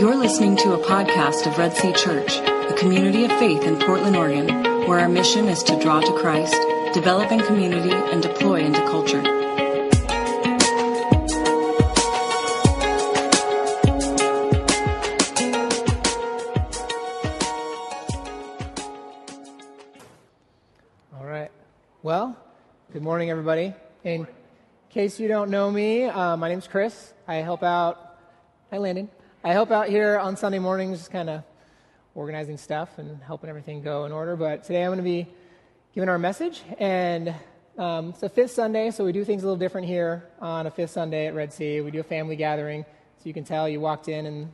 You're listening to a podcast of Red Sea Church, a community of faith in Portland, Oregon, where our mission is to draw to Christ, develop in community, and deploy into culture. All right. Well, good morning, everybody. In case you don't know me, uh, my name's Chris. I help out. Hi, Landon. I help out here on Sunday mornings, just kind of organizing stuff and helping everything go in order. But today I'm going to be giving our message, and um, it's a fifth Sunday, so we do things a little different here on a fifth Sunday at Red Sea. We do a family gathering, so you can tell you walked in and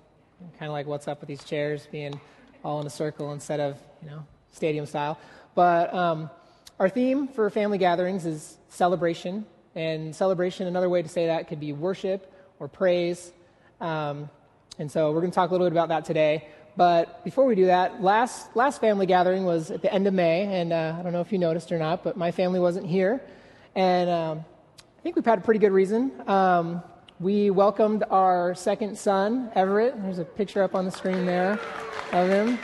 kind of like what's up with these chairs being all in a circle instead of you know stadium style. But um, our theme for family gatherings is celebration, and celebration. Another way to say that could be worship or praise. Um, and so we're going to talk a little bit about that today. But before we do that, last, last family gathering was at the end of May, and uh, I don't know if you noticed or not, but my family wasn't here. And um, I think we've had a pretty good reason. Um, we welcomed our second son, Everett. There's a picture up on the screen there of him.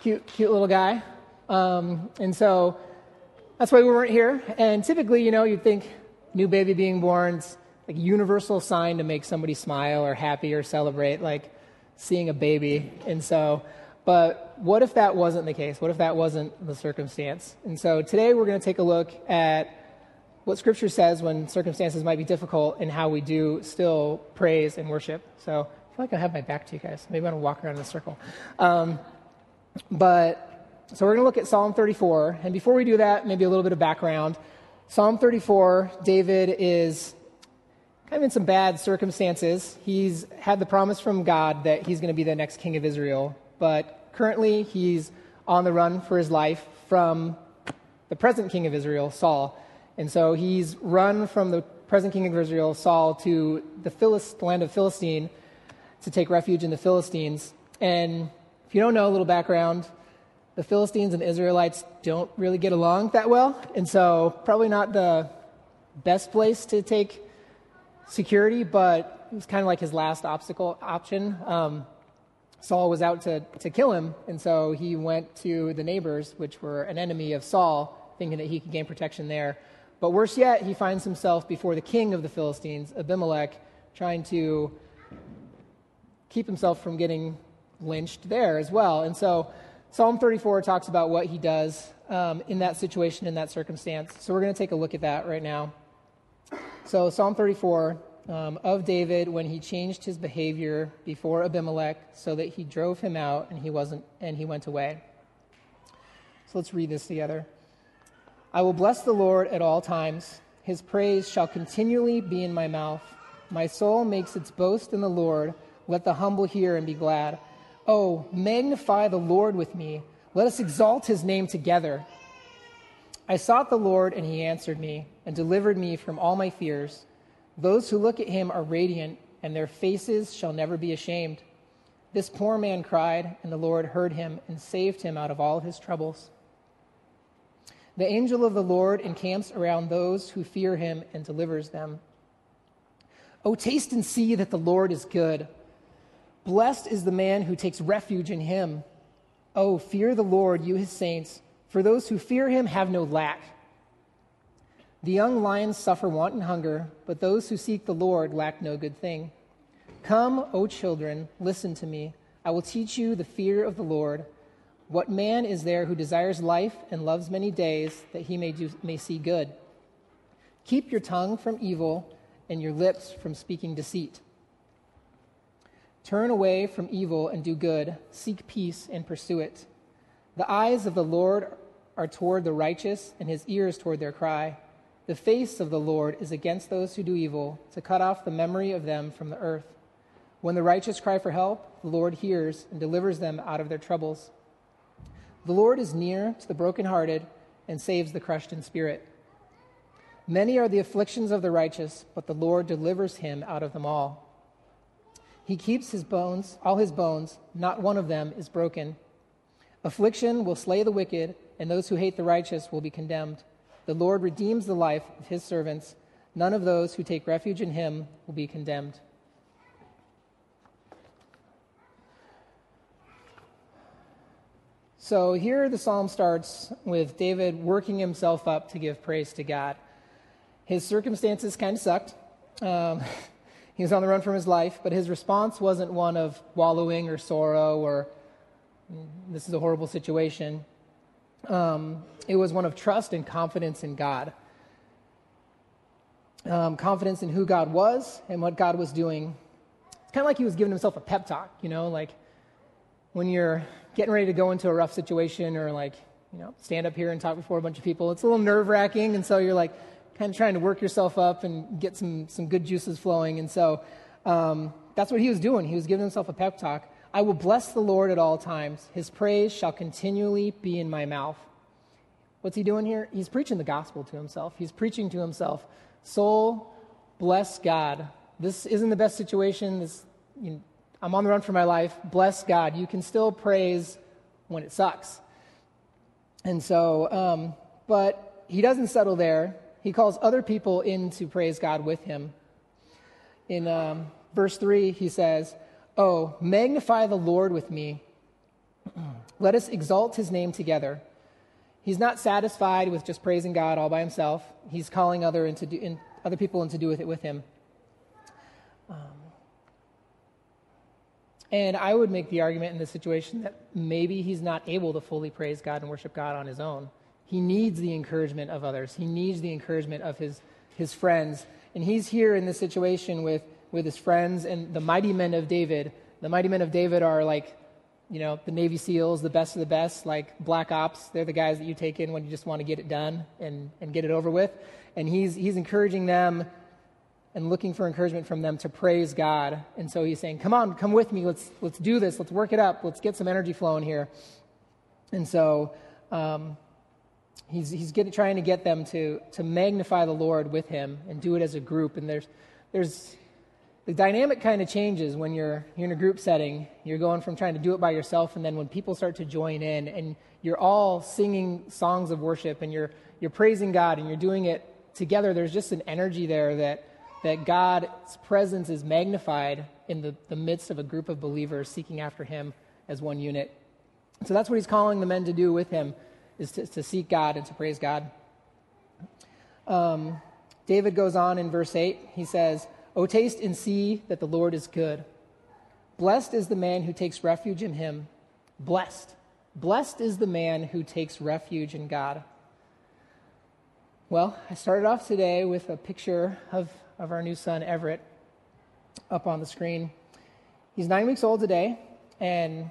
Cute, cute little guy. Um, and so that's why we weren't here. And typically, you know, you'd think new baby being born, like universal sign to make somebody smile or happy or celebrate, like seeing a baby. And so, but what if that wasn't the case? What if that wasn't the circumstance? And so today we're going to take a look at what Scripture says when circumstances might be difficult and how we do still praise and worship. So I feel like I have my back to you guys. Maybe I'm going to walk around in a circle. Um, but so we're going to look at Psalm 34. And before we do that, maybe a little bit of background. Psalm 34, David is kind of in some bad circumstances. He's had the promise from God that he's going to be the next king of Israel, but currently he's on the run for his life from the present king of Israel, Saul. And so he's run from the present king of Israel, Saul, to the, Philist- land of Philistine to take refuge in the Philistines. And if you don't know a little background, the Philistines and the Israelites don't really get along that well. And so, probably not the best place to take security, but it was kind of like his last obstacle option. Um, Saul was out to, to kill him, and so he went to the neighbors, which were an enemy of Saul, thinking that he could gain protection there. But worse yet, he finds himself before the king of the Philistines, Abimelech, trying to keep himself from getting lynched there as well. And so Psalm 34 talks about what he does um, in that situation, in that circumstance. So we're going to take a look at that right now. So, Psalm 34 um, of David when he changed his behavior before Abimelech so that he drove him out and he, wasn't, and he went away. So, let's read this together. I will bless the Lord at all times, his praise shall continually be in my mouth. My soul makes its boast in the Lord. Let the humble hear and be glad. Oh, magnify the Lord with me. Let us exalt his name together. I sought the Lord, and he answered me and delivered me from all my fears. Those who look at him are radiant, and their faces shall never be ashamed. This poor man cried, and the Lord heard him and saved him out of all his troubles. The angel of the Lord encamps around those who fear him and delivers them. Oh, taste and see that the Lord is good. Blessed is the man who takes refuge in him. Oh, fear the Lord, you his saints, for those who fear him have no lack. The young lions suffer want and hunger, but those who seek the Lord lack no good thing. Come, O children, listen to me. I will teach you the fear of the Lord. What man is there who desires life and loves many days that he may, do, may see good? Keep your tongue from evil and your lips from speaking deceit. Turn away from evil and do good. Seek peace and pursue it. The eyes of the Lord are toward the righteous, and his ears toward their cry. The face of the Lord is against those who do evil, to cut off the memory of them from the earth. When the righteous cry for help, the Lord hears and delivers them out of their troubles. The Lord is near to the brokenhearted and saves the crushed in spirit. Many are the afflictions of the righteous, but the Lord delivers him out of them all. He keeps his bones, all his bones, not one of them is broken. Affliction will slay the wicked, and those who hate the righteous will be condemned. The Lord redeems the life of his servants. None of those who take refuge in him will be condemned. So here the psalm starts with David working himself up to give praise to God. His circumstances kind of sucked. Um, he was on the run from his life, but his response wasn't one of wallowing or sorrow or mm, this is a horrible situation. Um, it was one of trust and confidence in God. Um, confidence in who God was and what God was doing. It's kind of like he was giving himself a pep talk, you know, like when you're getting ready to go into a rough situation or like, you know, stand up here and talk before a bunch of people. It's a little nerve wracking, and so you're like kind of trying to work yourself up and get some, some good juices flowing. And so um, that's what he was doing. He was giving himself a pep talk. I will bless the Lord at all times. His praise shall continually be in my mouth. What's he doing here? He's preaching the gospel to himself. He's preaching to himself. Soul, bless God. This isn't the best situation. This, you know, I'm on the run for my life. Bless God. You can still praise when it sucks. And so, um, but he doesn't settle there. He calls other people in to praise God with him. In um, verse 3, he says, Oh, magnify the Lord with me. Let us exalt his name together. He's not satisfied with just praising God all by himself. He's calling other, into do, in, other people in to do with it with him. Um, and I would make the argument in this situation that maybe he's not able to fully praise God and worship God on his own. He needs the encouragement of others, he needs the encouragement of his, his friends. And he's here in this situation with, with his friends and the mighty men of David. The mighty men of David are like, you know, the Navy SEALs, the best of the best, like Black Ops. They're the guys that you take in when you just want to get it done and, and get it over with. And he's, he's encouraging them and looking for encouragement from them to praise God. And so he's saying, Come on, come with me. Let's, let's do this. Let's work it up. Let's get some energy flowing here. And so um, he's, he's trying to get them to, to magnify the Lord with him and do it as a group. And there's, there's the dynamic kind of changes when you're, you're in a group setting. You're going from trying to do it by yourself, and then when people start to join in and you're all singing songs of worship and you're, you're praising God and you're doing it together, there's just an energy there that that God's presence is magnified in the, the midst of a group of believers seeking after him as one unit. So that's what he's calling the men to do with him, is to, to seek God and to praise God. Um, David goes on in verse 8. He says, O taste and see that the Lord is good. Blessed is the man who takes refuge in him. Blessed. Blessed is the man who takes refuge in God. Well, I started off today with a picture of of our new son, Everett, up on the screen. He's nine weeks old today, and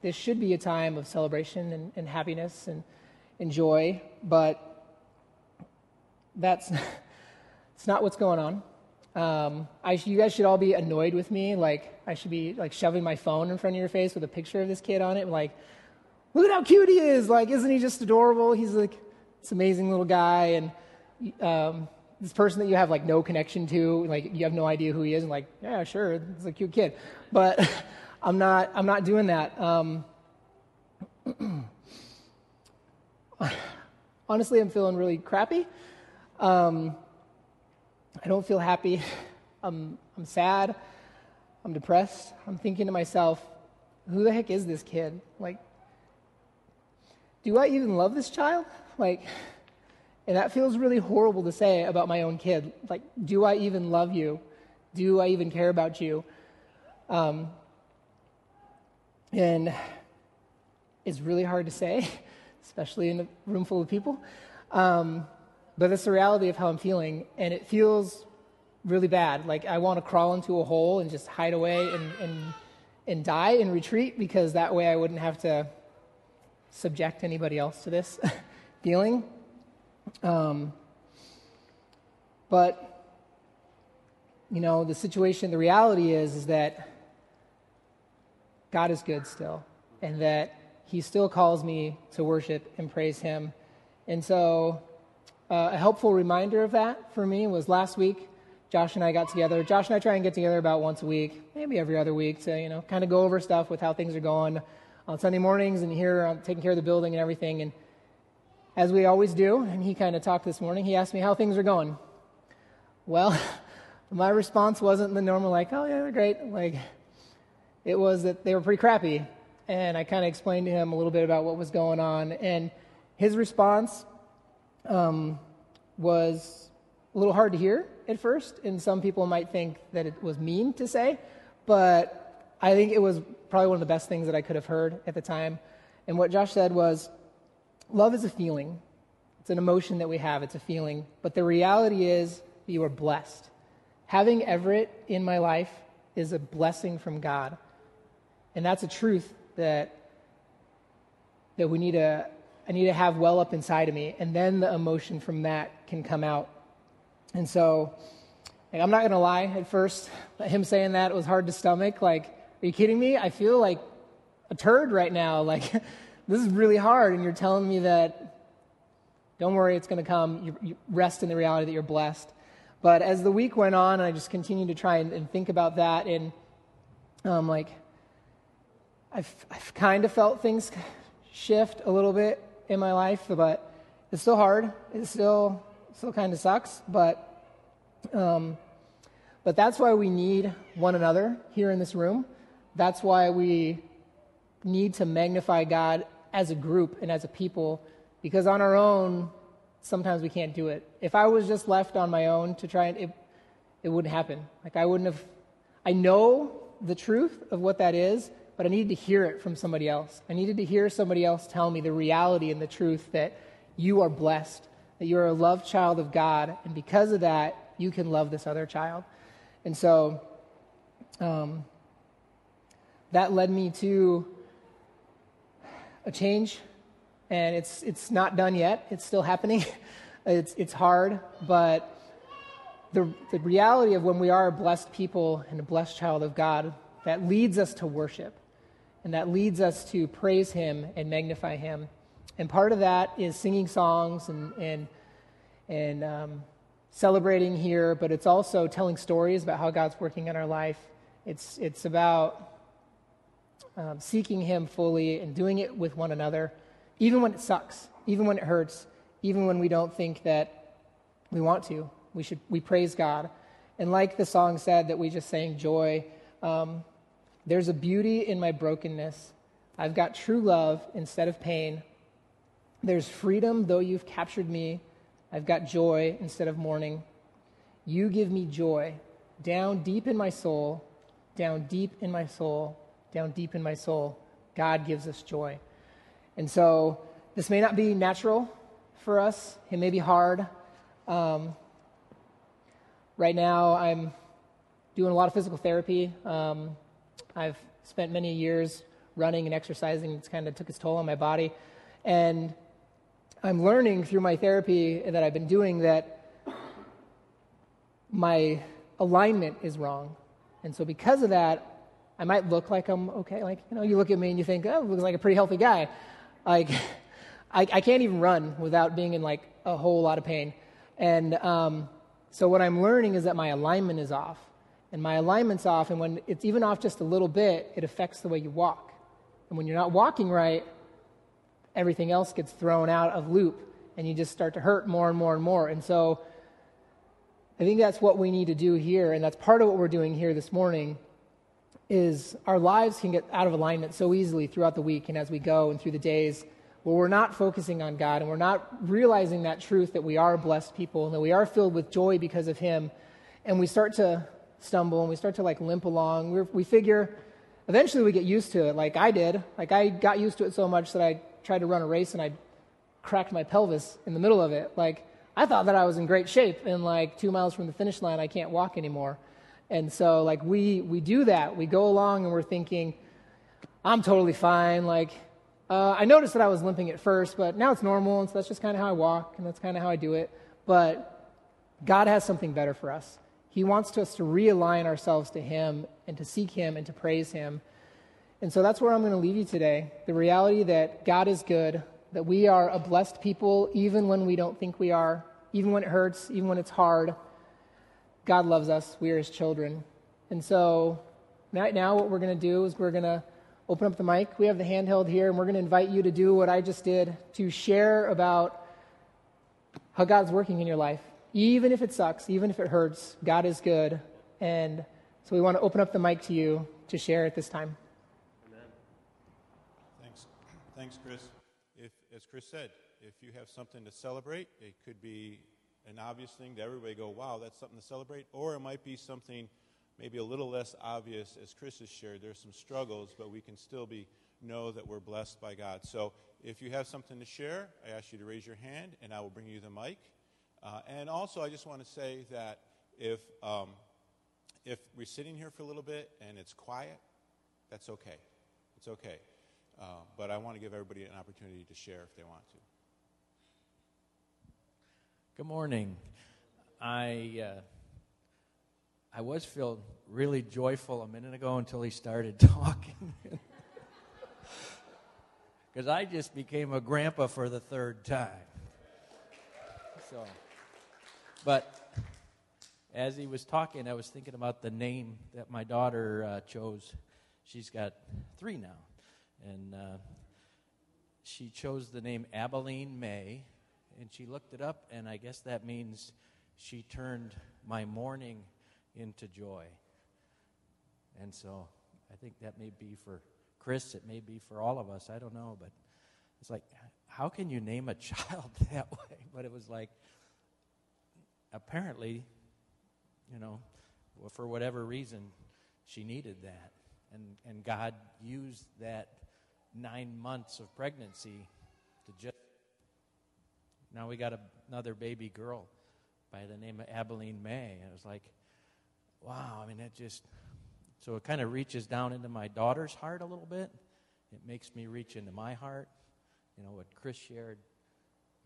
this should be a time of celebration and, and happiness and, and joy, but that's it's not what's going on. Um, I, you guys should all be annoyed with me. Like, I should be like shoving my phone in front of your face with a picture of this kid on it. Like, look at how cute he is. Like, isn't he just adorable? He's like this amazing little guy. And um, this person that you have like no connection to, like you have no idea who he is, and like, yeah, sure, it's a cute kid, but I'm not, I'm not doing that. Um, honestly, I'm feeling really crappy. Um, I don't feel happy. I'm, I'm sad. I'm depressed. I'm thinking to myself, who the heck is this kid? Like, do I even love this child? Like, and that feels really horrible to say about my own kid. Like, do I even love you? Do I even care about you? Um, and it's really hard to say, especially in a room full of people. Um, but it's the reality of how I'm feeling, and it feels really bad. Like I want to crawl into a hole and just hide away and, and, and die and retreat because that way I wouldn't have to subject anybody else to this feeling. Um, but, you know, the situation, the reality is, is that God is good still, and that He still calls me to worship and praise Him. And so, uh, a helpful reminder of that for me was last week. Josh and I got together. Josh and I try and get together about once a week, maybe every other week, to you know kind of go over stuff with how things are going on Sunday mornings and here on taking care of the building and everything. And as we always do, and he kind of talked this morning. He asked me how things are going. Well, my response wasn't the normal, like, oh, yeah, they're great. Like, it was that they were pretty crappy. and I kind of explained to him a little bit about what was going on. And his response um, was a little hard to hear at first, and some people might think that it was mean to say, but I think it was probably one of the best things that I could have heard at the time. And what Josh said was love is a feeling, it's an emotion that we have, it's a feeling, but the reality is you are blessed. Having Everett in my life is a blessing from God. And that's a truth that, that we need to, I need to have well up inside of me. And then the emotion from that can come out. And so, like, I'm not going to lie, at first, him saying that was hard to stomach. Like, are you kidding me? I feel like a turd right now. Like, this is really hard. And you're telling me that, don't worry, it's going to come. You, you rest in the reality that you're blessed. But as the week went on, I just continued to try and, and think about that. And, um, like, I've, I've kind of felt things shift a little bit in my life, but it's still hard. It still still kind of sucks, but um, but that's why we need one another here in this room. That's why we need to magnify God as a group and as a people, because on our own, sometimes we can't do it. If I was just left on my own to try and it, it wouldn't happen. Like I wouldn't have. I know the truth of what that is, but I needed to hear it from somebody else. I needed to hear somebody else tell me the reality and the truth that you are blessed, that you're a loved child of God, and because of that, you can love this other child. And so um, that led me to a change, and it's, it's not done yet. It's still happening. it's, it's hard, but the, the reality of when we are a blessed people and a blessed child of God, that leads us to worship and that leads us to praise Him and magnify Him. And part of that is singing songs and, and, and um, celebrating here, but it's also telling stories about how God's working in our life. It's, it's about um, seeking Him fully and doing it with one another, even when it sucks, even when it hurts, even when we don't think that we want to. We should we praise God, and like the song said that we just sang, joy. Um, there's a beauty in my brokenness. I've got true love instead of pain. There's freedom, though you've captured me. I've got joy instead of mourning. You give me joy down deep in my soul, down deep in my soul, down deep in my soul. God gives us joy. And so this may not be natural for us, it may be hard. Um, right now, I'm doing a lot of physical therapy. Um, I've spent many years running and exercising. It's kind of took its toll on my body. And I'm learning through my therapy that I've been doing that my alignment is wrong. And so because of that, I might look like I'm okay. Like, you know, you look at me and you think, oh, looks like a pretty healthy guy. Like, I, I, can't even run without being in like a whole lot of pain. And um, so what I'm learning is that my alignment is off and my alignment's off, and when it's even off just a little bit, it affects the way you walk. And when you're not walking right, everything else gets thrown out of loop, and you just start to hurt more and more and more. And so I think that's what we need to do here, and that's part of what we're doing here this morning is our lives can get out of alignment so easily throughout the week and as we go and through the days where we're not focusing on God and we're not realizing that truth that we are blessed people and that we are filled with joy because of Him. And we start to stumble and we start to like limp along. We're, we figure eventually we get used to it, like I did. Like I got used to it so much that I tried to run a race and I cracked my pelvis in the middle of it. Like I thought that I was in great shape, and like two miles from the finish line, I can't walk anymore. And so like we we do that. We go along and we're thinking, I'm totally fine. Like uh, I noticed that I was limping at first, but now it's normal, and so that's just kind of how I walk, and that's kind of how I do it. But God has something better for us. He wants us to realign ourselves to Him and to seek Him and to praise Him. And so that's where I'm going to leave you today. The reality that God is good, that we are a blessed people even when we don't think we are, even when it hurts, even when it's hard. God loves us. We are His children. And so right now, what we're going to do is we're going to open up the mic. We have the handheld here, and we're going to invite you to do what I just did to share about how God's working in your life even if it sucks, even if it hurts, God is good. And so we want to open up the mic to you to share at this time. Amen. Thanks, Thanks, Chris. If, as Chris said, if you have something to celebrate, it could be an obvious thing to everybody go, wow, that's something to celebrate. Or it might be something maybe a little less obvious, as Chris has shared. There's some struggles, but we can still be know that we're blessed by God. So if you have something to share, I ask you to raise your hand, and I will bring you the mic. Uh, and also, I just want to say that if um, if we're sitting here for a little bit and it's quiet, that's okay. It's okay. Uh, but I want to give everybody an opportunity to share if they want to. Good morning. I uh, I was feeling really joyful a minute ago until he started talking. Because I just became a grandpa for the third time. So, but as he was talking, I was thinking about the name that my daughter uh, chose. She's got three now. And uh, she chose the name Abilene May. And she looked it up, and I guess that means she turned my mourning into joy. And so I think that may be for Chris, it may be for all of us. I don't know. But it's like, how can you name a child that way? But it was like, apparently, you know, for whatever reason, she needed that. And, and God used that nine months of pregnancy to just. Now we got a, another baby girl by the name of Abilene May. And it was like, wow, I mean, it just. So it kind of reaches down into my daughter's heart a little bit. It makes me reach into my heart. You know, what Chris shared.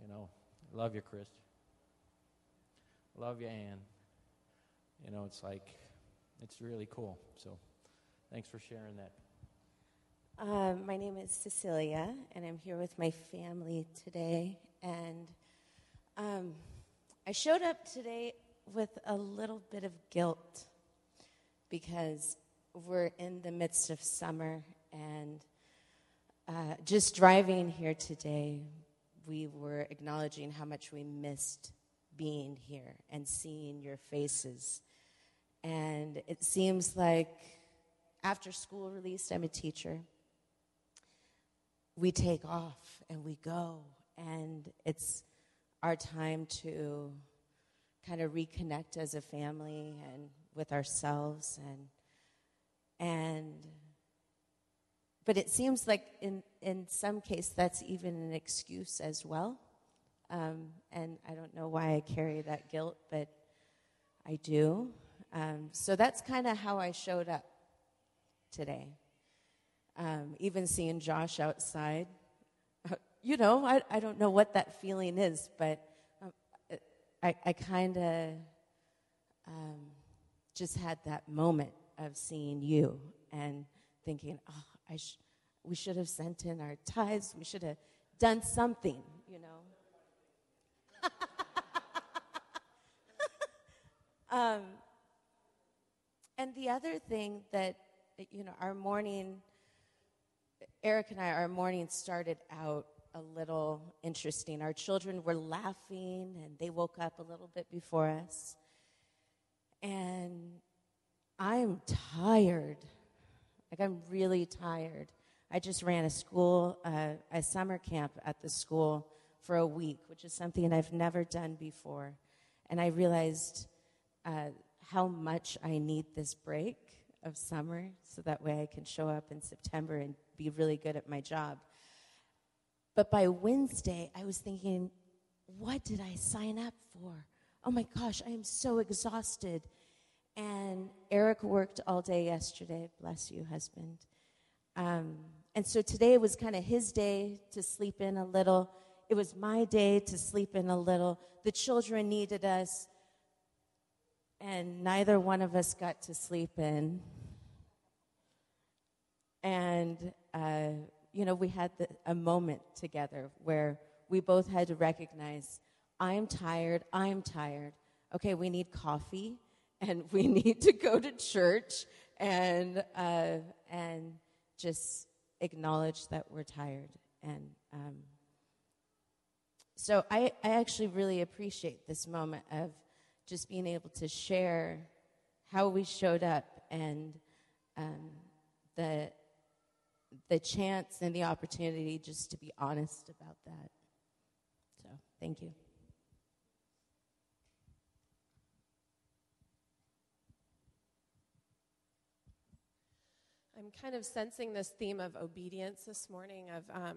You know, love you, Chris. Love you, Ann you know, it's like, it's really cool. So thanks for sharing that. Um, my name is Cecilia, and I'm here with my family today. And um, I showed up today with a little bit of guilt because we're in the midst of summer, and uh, just driving here today, we were acknowledging how much we missed being here and seeing your faces and it seems like after school released, I'm a teacher. We take off and we go, and it's our time to kind of reconnect as a family and with ourselves and and but it seems like in in some case that's even an excuse as well um, and i don't know why i carry that guilt but i do um, so that's kind of how I showed up today. Um, even seeing Josh outside, you know, I, I don't know what that feeling is, but um, I, I kind of um, just had that moment of seeing you and thinking, oh, I sh- we should have sent in our tithes, we should have done something, you know. Um, and the other thing that, you know, our morning, Eric and I, our morning started out a little interesting. Our children were laughing and they woke up a little bit before us. And I'm tired. Like, I'm really tired. I just ran a school, uh, a summer camp at the school for a week, which is something I've never done before. And I realized uh, how much I need this break of summer so that way I can show up in September and be really good at my job. But by Wednesday, I was thinking, what did I sign up for? Oh my gosh, I am so exhausted. And Eric worked all day yesterday. Bless you, husband. Um, and so today was kind of his day to sleep in a little. It was my day to sleep in a little. The children needed us and neither one of us got to sleep in. And, uh, you know, we had the, a moment together where we both had to recognize I'm tired, I'm tired. Okay, we need coffee and we need to go to church and, uh, and just acknowledge that we're tired. And um, so I, I actually really appreciate this moment of just being able to share how we showed up and um, the the chance and the opportunity just to be honest about that. So, thank you. I'm kind of sensing this theme of obedience this morning, of um,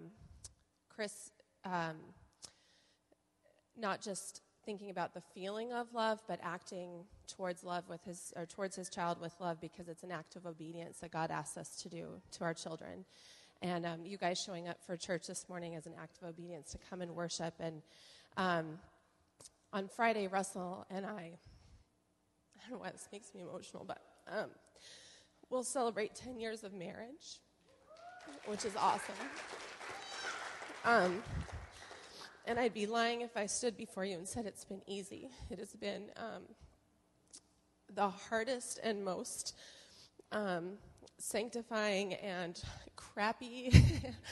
Chris um, not just thinking about the feeling of love, but acting towards love with his or towards his child with love because it's an act of obedience that God asks us to do to our children. And um, you guys showing up for church this morning as an act of obedience to come and worship. And um, on Friday, Russell and I, I don't know why this makes me emotional, but um, we'll celebrate 10 years of marriage, which is awesome. And I'd be lying if I stood before you and said it's been easy. It has been um, the hardest and most um, sanctifying and crappy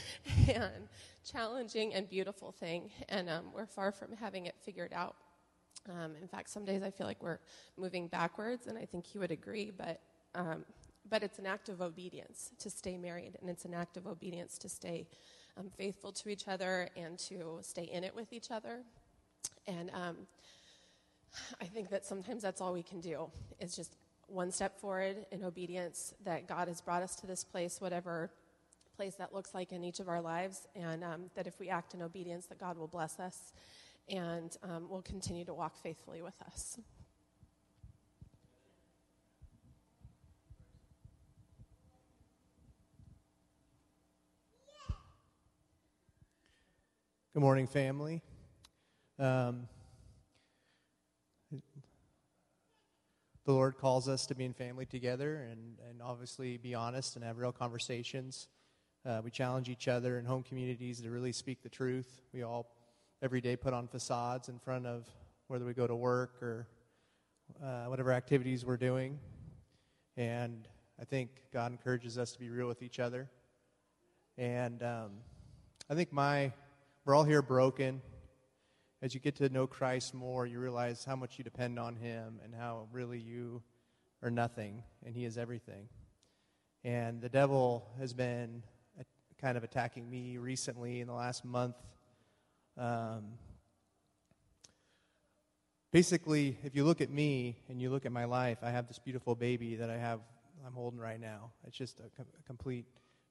and challenging and beautiful thing. And um, we're far from having it figured out. Um, in fact, some days I feel like we're moving backwards, and I think you would agree, but. Um, but it's an act of obedience to stay married, and it's an act of obedience to stay um, faithful to each other and to stay in it with each other. And um, I think that sometimes that's all we can do is just one step forward in obedience that God has brought us to this place, whatever place that looks like in each of our lives, and um, that if we act in obedience, that God will bless us and um, will continue to walk faithfully with us. Good morning, family. Um, the Lord calls us to be in family together and, and obviously be honest and have real conversations. Uh, we challenge each other in home communities to really speak the truth. We all, every day, put on facades in front of whether we go to work or uh, whatever activities we're doing. And I think God encourages us to be real with each other. And um, I think my we're all here broken. As you get to know Christ more, you realize how much you depend on Him and how really you are nothing and He is everything. And the devil has been kind of attacking me recently in the last month. Um, basically, if you look at me and you look at my life, I have this beautiful baby that I have, I'm holding right now. It's just a, com- a complete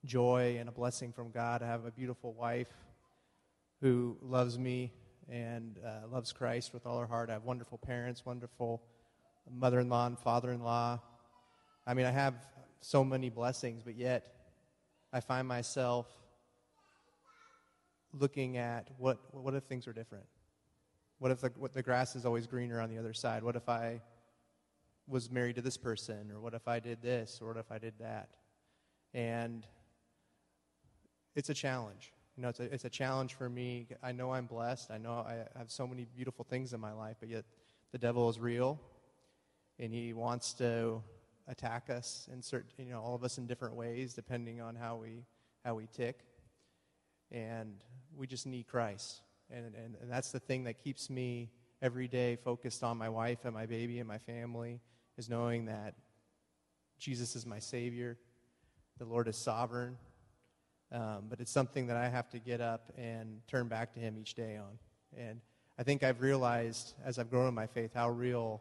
joy and a blessing from God. I have a beautiful wife who loves me and uh, loves Christ with all her heart. I have wonderful parents, wonderful mother in law and father in law. I mean, I have so many blessings, but yet I find myself looking at what, what if things are different? What if the, what the grass is always greener on the other side? What if I was married to this person? Or what if I did this? Or what if I did that? And it's a challenge. You know, it's a, it's a challenge for me. I know I'm blessed. I know I have so many beautiful things in my life, but yet the devil is real, and he wants to attack us in certain, you know, all of us in different ways, depending on how we how we tick. And we just need Christ, and and, and that's the thing that keeps me every day focused on my wife and my baby and my family, is knowing that Jesus is my Savior, the Lord is sovereign, um, but it's something that I have to get up and turn back to Him each day on. And I think I've realized as I've grown in my faith how real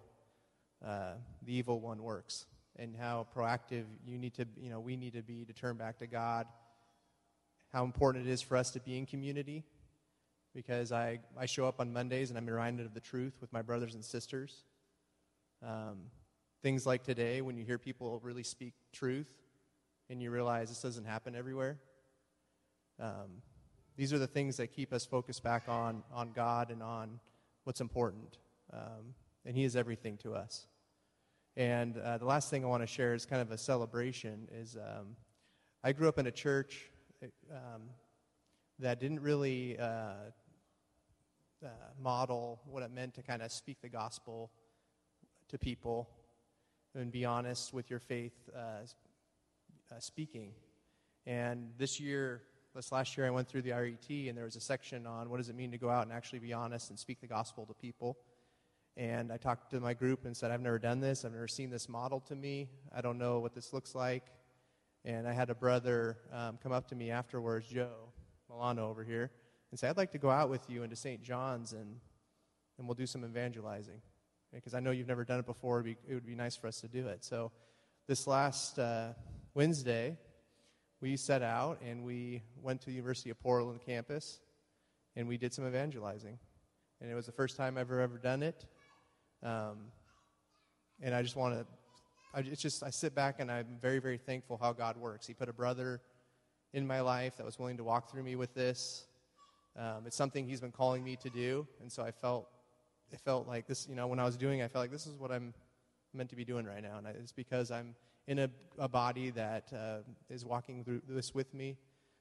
uh, the evil one works and how proactive you need to, you know, we need to be to turn back to God. How important it is for us to be in community because I, I show up on Mondays and I'm reminded of the truth with my brothers and sisters. Um, things like today, when you hear people really speak truth and you realize this doesn't happen everywhere, um, these are the things that keep us focused back on, on God and on what's important. Um, and He is everything to us. And uh, the last thing I want to share is kind of a celebration. Is um, I grew up in a church um, that didn't really uh, uh, model what it meant to kind of speak the gospel to people and be honest with your faith uh, uh, speaking. And this year, this last year I went through the RET, and there was a section on what does it mean to go out and actually be honest and speak the gospel to people. And I talked to my group and said, I've never done this. I've never seen this model to me. I don't know what this looks like. And I had a brother um, come up to me afterwards, Joe Milano over here, and say, I'd like to go out with you into St. John's and, and we'll do some evangelizing. Because I know you've never done it before, it'd be, it would be nice for us to do it. So this last uh, Wednesday, we set out and we went to the University of Portland campus and we did some evangelizing. And it was the first time I've ever, ever done it. Um, and I just want to, I, it's just, I sit back and I'm very, very thankful how God works. He put a brother in my life that was willing to walk through me with this. Um, it's something He's been calling me to do. And so I felt, it felt like this, you know, when I was doing it, I felt like this is what I'm meant to be doing right now. And it's because I'm in a, a body that uh, is walking through this with me.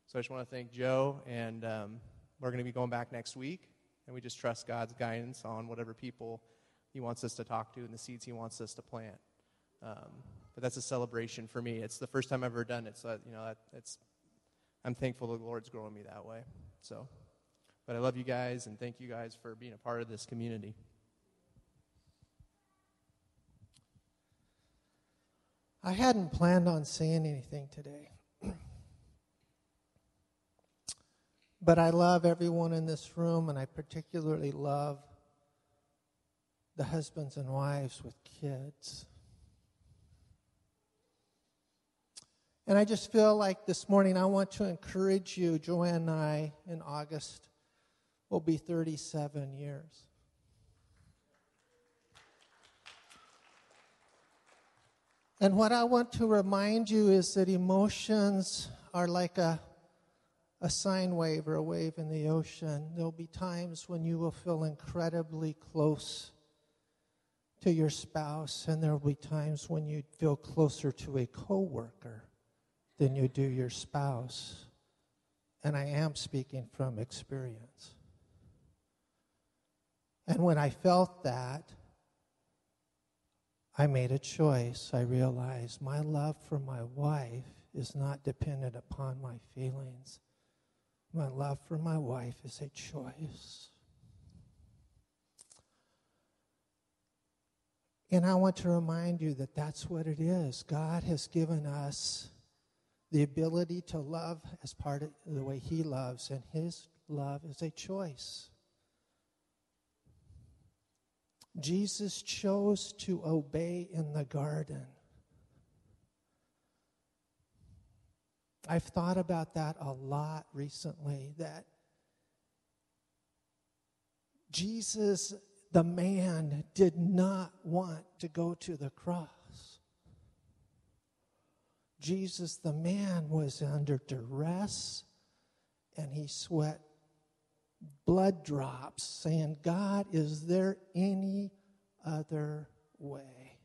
So I just want to thank Joe, and um, we're going to be going back next week, and we just trust God's guidance on whatever people He wants us to talk to and the seeds He wants us to plant. Um, but that's a celebration for me. It's the first time I've ever done it, so you know that, it's. I'm thankful the Lord's growing me that way. So, but I love you guys, and thank you guys for being a part of this community. I hadn't planned on saying anything today. but I love everyone in this room, and I particularly love the husbands and wives with kids. And I just feel like this morning I want to encourage you. Joanne and I, in August, will be 37 years. And what I want to remind you is that emotions are like a, a sine wave or a wave in the ocean. There'll be times when you will feel incredibly close to your spouse, and there will be times when you feel closer to a coworker than you do your spouse. And I am speaking from experience. And when I felt that, I made a choice. I realized my love for my wife is not dependent upon my feelings. My love for my wife is a choice. And I want to remind you that that's what it is. God has given us the ability to love as part of the way He loves, and His love is a choice. Jesus chose to obey in the garden. I've thought about that a lot recently that Jesus, the man, did not want to go to the cross. Jesus, the man, was under duress and he sweat blood drops, saying, God, is there any other way?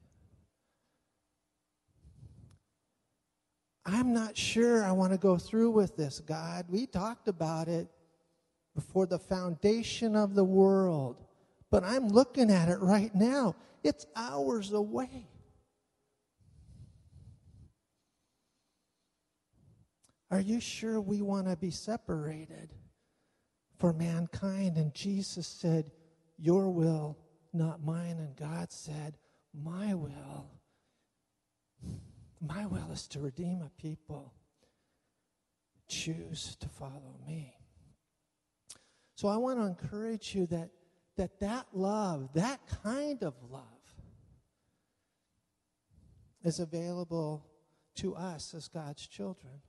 I'm not sure I want to go through with this, God. We talked about it before the foundation of the world, but I'm looking at it right now. It's hours away. Are you sure we want to be separated? For mankind. And Jesus said, Your will, not mine. And God said, My will. My will is to redeem a people. Choose to follow me. So I want to encourage you that that, that love, that kind of love, is available to us as God's children.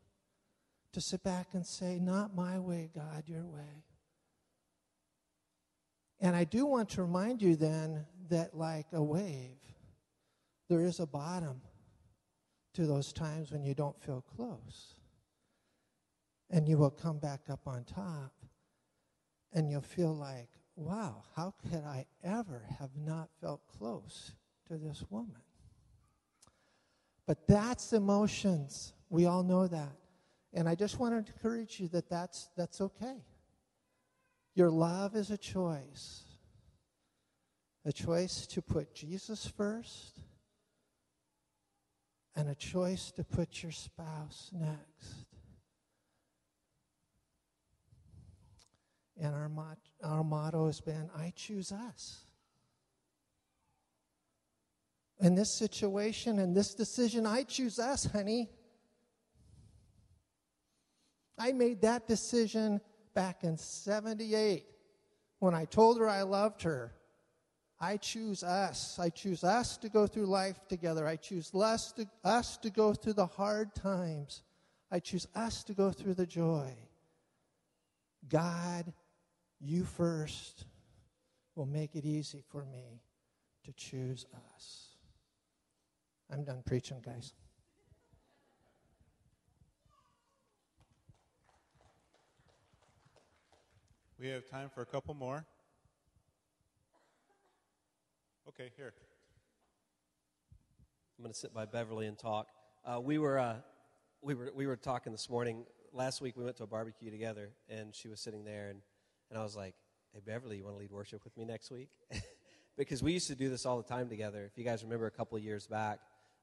To sit back and say, Not my way, God, your way. And I do want to remind you then that, like a wave, there is a bottom to those times when you don't feel close. And you will come back up on top and you'll feel like, wow, how could I ever have not felt close to this woman? But that's emotions. We all know that. And I just want to encourage you that that's, that's okay. Your love is a choice a choice to put Jesus first, and a choice to put your spouse next. And our, mot- our motto has been I choose us. In this situation, in this decision, I choose us, honey. I made that decision back in 78 when I told her I loved her. I choose us. I choose us to go through life together. I choose us to, us to go through the hard times. I choose us to go through the joy. God, you first will make it easy for me to choose us. I'm done preaching, guys. We have time for a couple more. Okay, here. I'm going to sit by Beverly and talk. Uh, we were uh, we were we were talking this morning. Last week we went to a barbecue together, and she was sitting there, and and I was like, "Hey, Beverly, you want to lead worship with me next week?" because we used to do this all the time together. If you guys remember, a couple years back,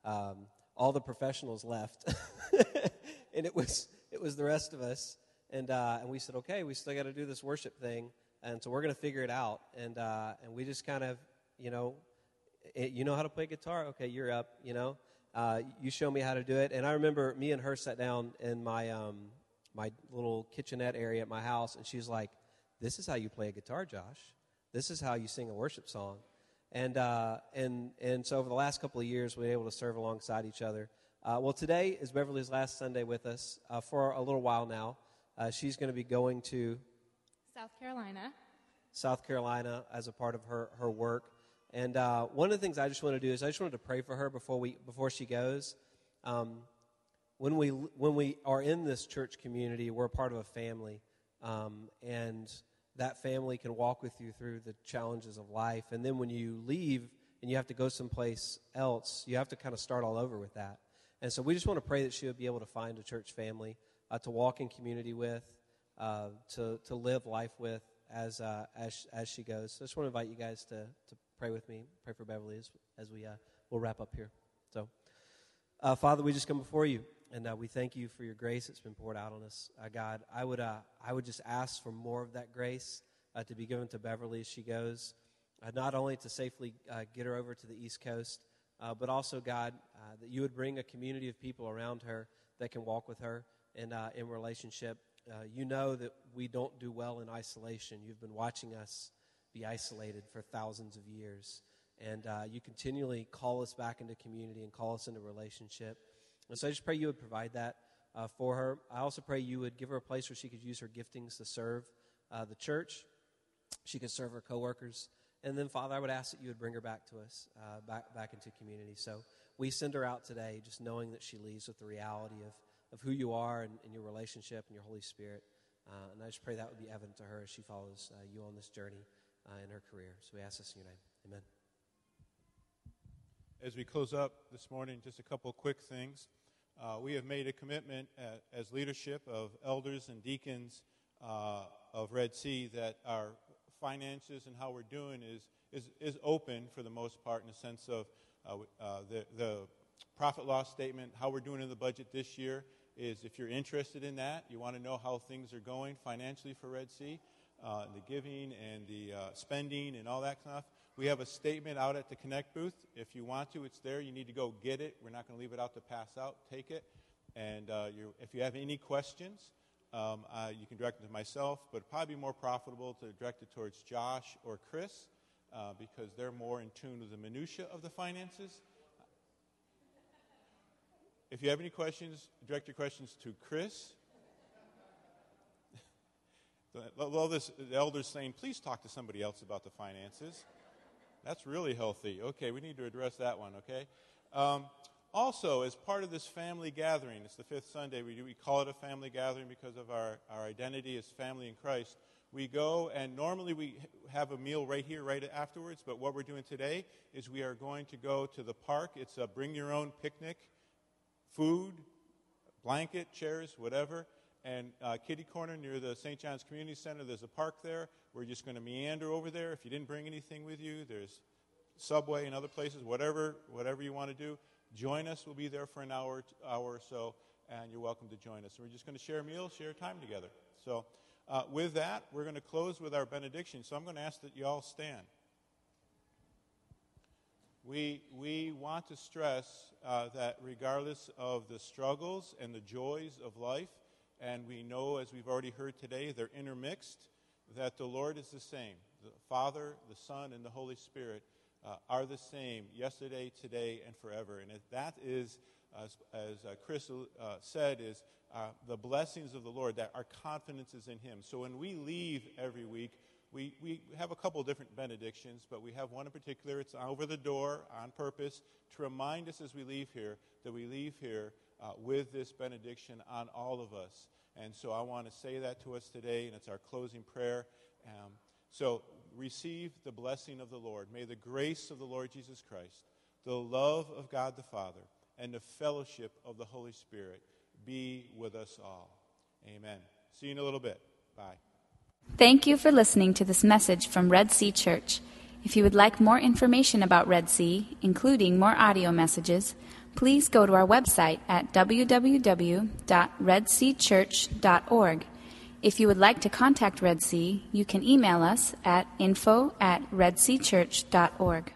um, all the professionals left, and it was it was the rest of us, and uh, and we said, "Okay, we still got to do this worship thing." And so we're going to figure it out, and uh, and we just kind of you know, it, you know how to play guitar? Okay, you're up, you know. Uh, you show me how to do it. And I remember me and her sat down in my, um, my little kitchenette area at my house, and she's like, This is how you play a guitar, Josh. This is how you sing a worship song. And, uh, and, and so over the last couple of years, we were able to serve alongside each other. Uh, well, today is Beverly's last Sunday with us uh, for a little while now. Uh, she's going to be going to South Carolina. South Carolina as a part of her, her work. And uh, one of the things I just want to do is I just wanted to pray for her before we before she goes. Um, when we when we are in this church community, we're a part of a family, um, and that family can walk with you through the challenges of life. And then when you leave and you have to go someplace else, you have to kind of start all over with that. And so we just want to pray that she would be able to find a church family uh, to walk in community with, uh, to to live life with as uh, as as she goes. So I just want to invite you guys to to pray with me, pray for Beverly as, as we uh, will wrap up here. So, uh, Father, we just come before you, and uh, we thank you for your grace that's been poured out on us, uh, God. I would uh, I would just ask for more of that grace uh, to be given to Beverly as she goes, not only to safely get her over to the East Coast, but also, God, that you would bring a community of people around her that can walk with her in in relationship. you know that we don't do well in isolation. You've been watching us be isolated for thousands of years. And uh, you continually call us back into community and call us into relationship. And so I just pray you would provide that uh, for her. I also pray you would give her a place where she could use her giftings to serve uh, the church. She could serve her coworkers. And then, Father, I would ask that you would bring her back to us, uh, back, back into community. So we send her out today just knowing that she leaves with the reality of, of who you are and, and your relationship and your Holy Spirit. Uh, and I just pray that would be evident to her as she follows uh, you on this journey uh, in her career. So we ask this in your name. Amen. As we close up this morning, just a couple quick things. Uh, we have made a commitment at, as leadership of elders and deacons uh, of Red Sea that our finances and how we're doing is, is, is open for the most part in the sense of uh, uh, the, the profit loss statement, how we're doing in the budget this year is if you're interested in that, you want to know how things are going financially for Red Sea, uh, the giving and the uh, spending and all that stuff. We have a statement out at the Connect booth. If you want to, it's there. You need to go get it. We're not going to leave it out to pass out. Take it. And uh, if you have any questions, um, uh, you can direct it to myself, but probably be more profitable to direct it towards Josh or Chris uh, because they're more in tune with the minutia of the finances. If you have any questions, direct your questions to Chris all this, the elders saying, please talk to somebody else about the finances. That's really healthy. Okay, we need to address that one, okay? Um, also, as part of this family gathering, it's the fifth Sunday, we, we call it a family gathering because of our, our identity as family in Christ. We go, and normally we have a meal right here, right afterwards, but what we're doing today is we are going to go to the park. It's a bring your own picnic, food, blanket, chairs, whatever and uh, kitty corner near the St. John's Community Center. There's a park there. We're just going to meander over there. If you didn't bring anything with you, there's Subway and other places. Whatever, whatever you want to do, join us. We'll be there for an hour, hour or so, and you're welcome to join us. And We're just going to share a meal, share time together. So, uh, with that, we're going to close with our benediction. So I'm going to ask that you all stand. We, we want to stress uh, that regardless of the struggles and the joys of life, And we know, as we've already heard today, they're intermixed, that the Lord is the same. The Father, the Son, and the Holy Spirit uh, are the same yesterday, today, and forever. And that is, as, as uh, Chris uh, said, is uh, the blessings of the Lord, that our confidence is in Him. So when we leave every week, we, we have a couple different benedictions, but we have one in particular. It's over the door on purpose to remind us as we leave here that we leave here uh, with this benediction on all of us. And so I want to say that to us today, and it's our closing prayer. Um, so receive the blessing of the Lord. May the grace of the Lord Jesus Christ, the love of God the Father, and the fellowship of the Holy Spirit be with us all. Amen. See you in a little bit. Bye. Thank you for listening to this message from Red Sea Church. If you would like more information about Red Sea, including more audio messages, please go to our website at www.redseachurch.org. If you would like to contact Red Sea, you can email us at info at redseachurch.org.